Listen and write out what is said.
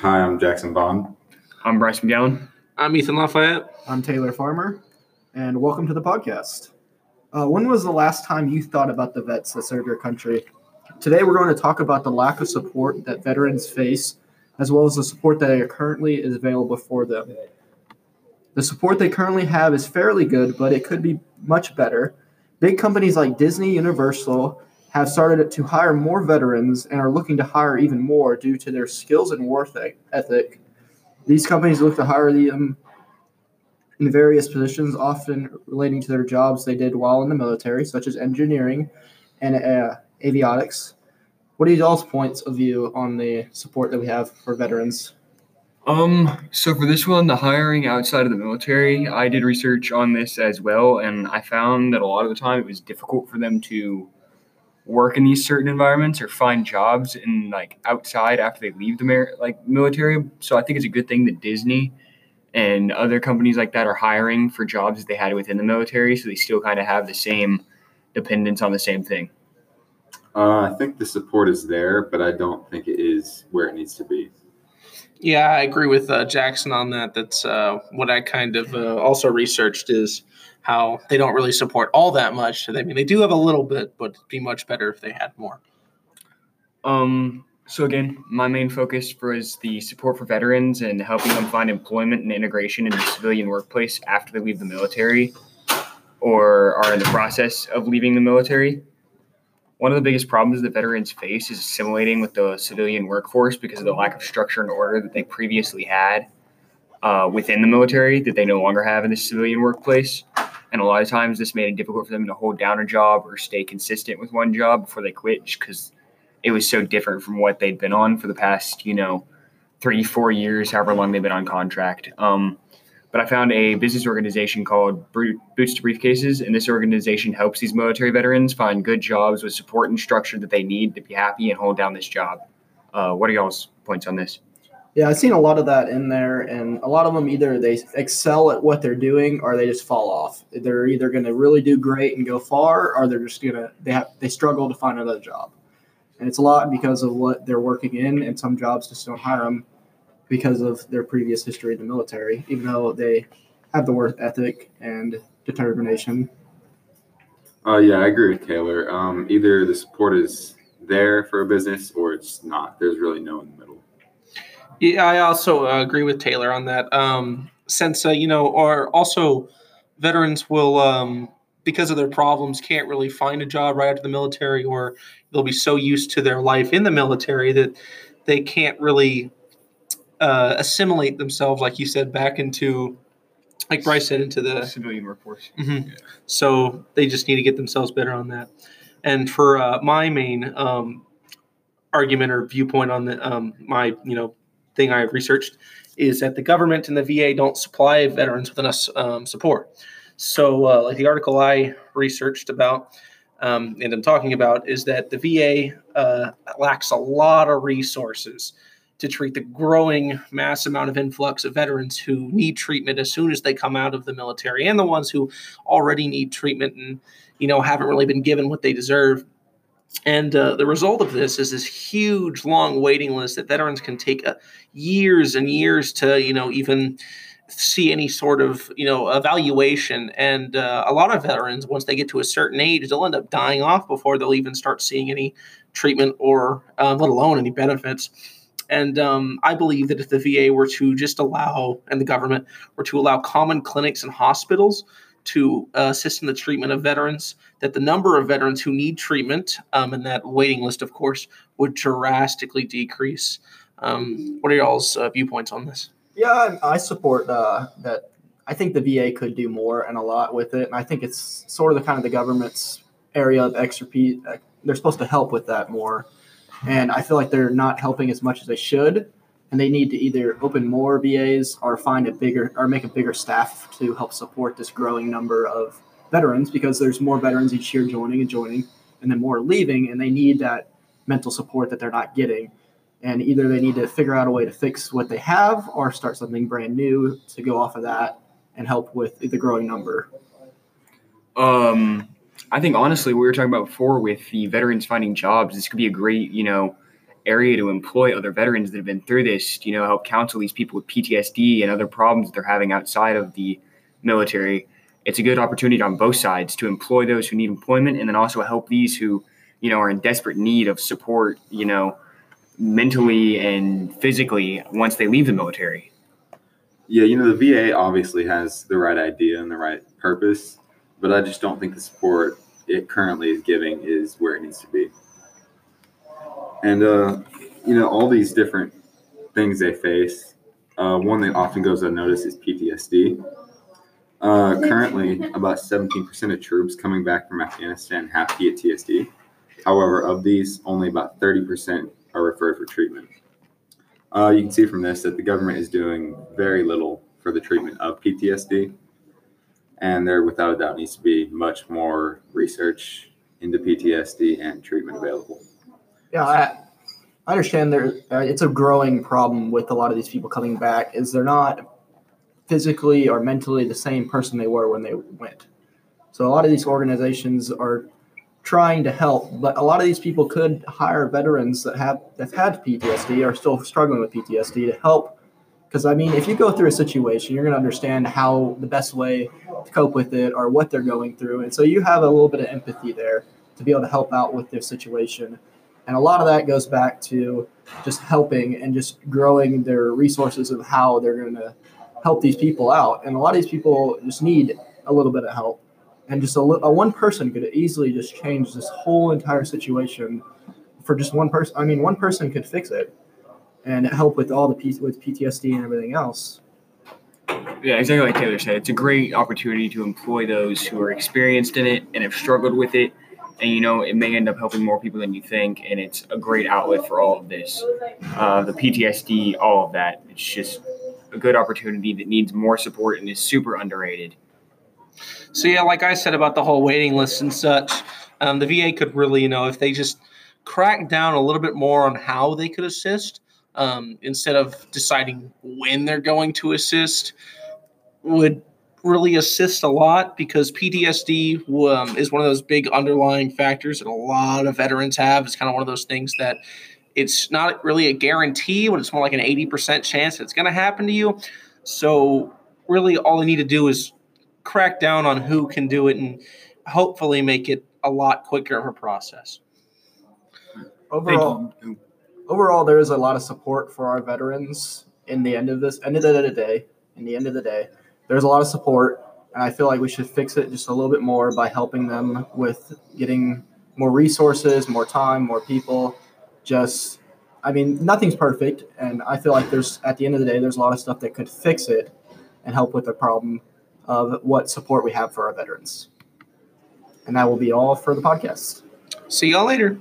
Hi, I'm Jackson Bond. I'm Bryce McGowan. I'm Ethan Lafayette. I'm Taylor Farmer, and welcome to the podcast. Uh, when was the last time you thought about the vets that serve your country? Today, we're going to talk about the lack of support that veterans face, as well as the support that currently is available for them. The support they currently have is fairly good, but it could be much better. Big companies like Disney, Universal, have started to hire more veterans and are looking to hire even more due to their skills and work ethic. These companies look to hire them in various positions, often relating to their jobs they did while in the military, such as engineering and uh, avionics. What are y'all's points of view on the support that we have for veterans? Um, so for this one, the hiring outside of the military, I did research on this as well, and I found that a lot of the time it was difficult for them to work in these certain environments or find jobs in like outside after they leave the mer- like military. So I think it's a good thing that Disney and other companies like that are hiring for jobs that they had within the military, so they still kind of have the same dependence on the same thing. Uh, I think the support is there, but I don't think it is where it needs to be. Yeah, I agree with uh, Jackson on that. That's uh, what I kind of uh, also researched is how they don't really support all that much. I mean, they do have a little bit, but it'd be much better if they had more. Um. So again, my main focus was the support for veterans and helping them find employment and integration in the civilian workplace after they leave the military or are in the process of leaving the military. One of the biggest problems that veterans face is assimilating with the civilian workforce because of the lack of structure and order that they previously had uh, within the military that they no longer have in the civilian workplace. And a lot of times, this made it difficult for them to hold down a job or stay consistent with one job before they quit because it was so different from what they'd been on for the past, you know, three, four years, however long they've been on contract. Um, but I found a business organization called Boots to Briefcases, and this organization helps these military veterans find good jobs with support and structure that they need to be happy and hold down this job. Uh, what are y'all's points on this? Yeah, I've seen a lot of that in there, and a lot of them either they excel at what they're doing or they just fall off. They're either going to really do great and go far, or they're just gonna they have they struggle to find another job, and it's a lot because of what they're working in, and some jobs just don't hire them because of their previous history in the military, even though they have the work ethic and determination. Uh, yeah, I agree with Taylor. Um, either the support is there for a business or it's not. There's really no in the middle. Yeah, I also uh, agree with Taylor on that. Um, since uh, you know, or also veterans will, um, because of their problems, can't really find a job right after the military, or they'll be so used to their life in the military that they can't really uh, assimilate themselves, like you said, back into, like Bryce said, into the civilian workforce. Mm-hmm. Yeah. So they just need to get themselves better on that. And for uh, my main um, argument or viewpoint on the um, my you know thing I have researched is that the government and the VA don't supply veterans with enough um, support. So, uh, like the article I researched about um, and I'm talking about is that the VA uh, lacks a lot of resources to treat the growing mass amount of influx of veterans who need treatment as soon as they come out of the military and the ones who already need treatment and you know haven't really been given what they deserve. And uh, the result of this is this huge long waiting list that veterans can take uh, years and years to you know even see any sort of you know evaluation. And uh, a lot of veterans once they get to a certain age they'll end up dying off before they'll even start seeing any treatment or uh, let alone any benefits and um, I believe that if the VA were to just allow, and the government were to allow common clinics and hospitals to uh, assist in the treatment of veterans, that the number of veterans who need treatment um, and that waiting list, of course, would drastically decrease. Um, what are y'all's uh, viewpoints on this? Yeah, I support uh, that. I think the VA could do more and a lot with it, and I think it's sort of the kind of the government's area of expertise. They're supposed to help with that more and I feel like they're not helping as much as they should. And they need to either open more VAs or find a bigger or make a bigger staff to help support this growing number of veterans because there's more veterans each year joining and joining, and then more leaving, and they need that mental support that they're not getting. And either they need to figure out a way to fix what they have or start something brand new to go off of that and help with the growing number. Um, I think honestly, we were talking about before with the veterans finding jobs. This could be a great, you know, area to employ other veterans that have been through this, you know, help counsel these people with PTSD and other problems that they're having outside of the military. It's a good opportunity on both sides to employ those who need employment and then also help these who, you know, are in desperate need of support, you know, mentally and physically once they leave the military. Yeah, you know, the VA obviously has the right idea and the right purpose, but I just don't think the support it currently is giving is where it needs to be. And, uh, you know, all these different things they face, uh, one that often goes unnoticed is PTSD. Uh, currently, about 17% of troops coming back from Afghanistan have PTSD. However, of these, only about 30% are referred for treatment. Uh, you can see from this that the government is doing very little for the treatment of PTSD, and there, without a doubt, needs to be much more research into PTSD and treatment available. Yeah, I, I understand there. Uh, it's a growing problem with a lot of these people coming back. Is they're not physically or mentally the same person they were when they went. So a lot of these organizations are trying to help, but a lot of these people could hire veterans that have that had PTSD or still struggling with PTSD to help. Because I mean, if you go through a situation, you're going to understand how the best way to cope with it or what they're going through, and so you have a little bit of empathy there to be able to help out with their situation. And a lot of that goes back to just helping and just growing their resources of how they're going to help these people out. And a lot of these people just need a little bit of help and just a, a, one person could easily just change this whole entire situation for just one person. I mean, one person could fix it and help with all the P- with PTSD and everything else. Yeah, exactly like Taylor said. It's a great opportunity to employ those who are experienced in it and have struggled with it. And you know, it may end up helping more people than you think, and it's a great outlet for all of this, uh, the PTSD, all of that. It's just a good opportunity that needs more support and is super underrated. So yeah, like I said about the whole waiting list and such, um, the VA could really, you know, if they just crack down a little bit more on how they could assist, um, instead of deciding when they're going to assist, would really assist a lot because PTSD um, is one of those big underlying factors that a lot of veterans have. It's kind of one of those things that it's not really a guarantee, but it's more like an 80% chance it's going to happen to you. So, really, all they need to do is crack down on who can do it and hopefully make it a lot quicker of a process. Overall, overall, there is a lot of support for our veterans. In the end of this, end of the day, in the end of the day, there's a lot of support, and I feel like we should fix it just a little bit more by helping them with getting more resources, more time, more people. Just, I mean, nothing's perfect, and I feel like there's at the end of the day, there's a lot of stuff that could fix it and help with the problem of what support we have for our veterans. And that will be all for the podcast. See y'all later.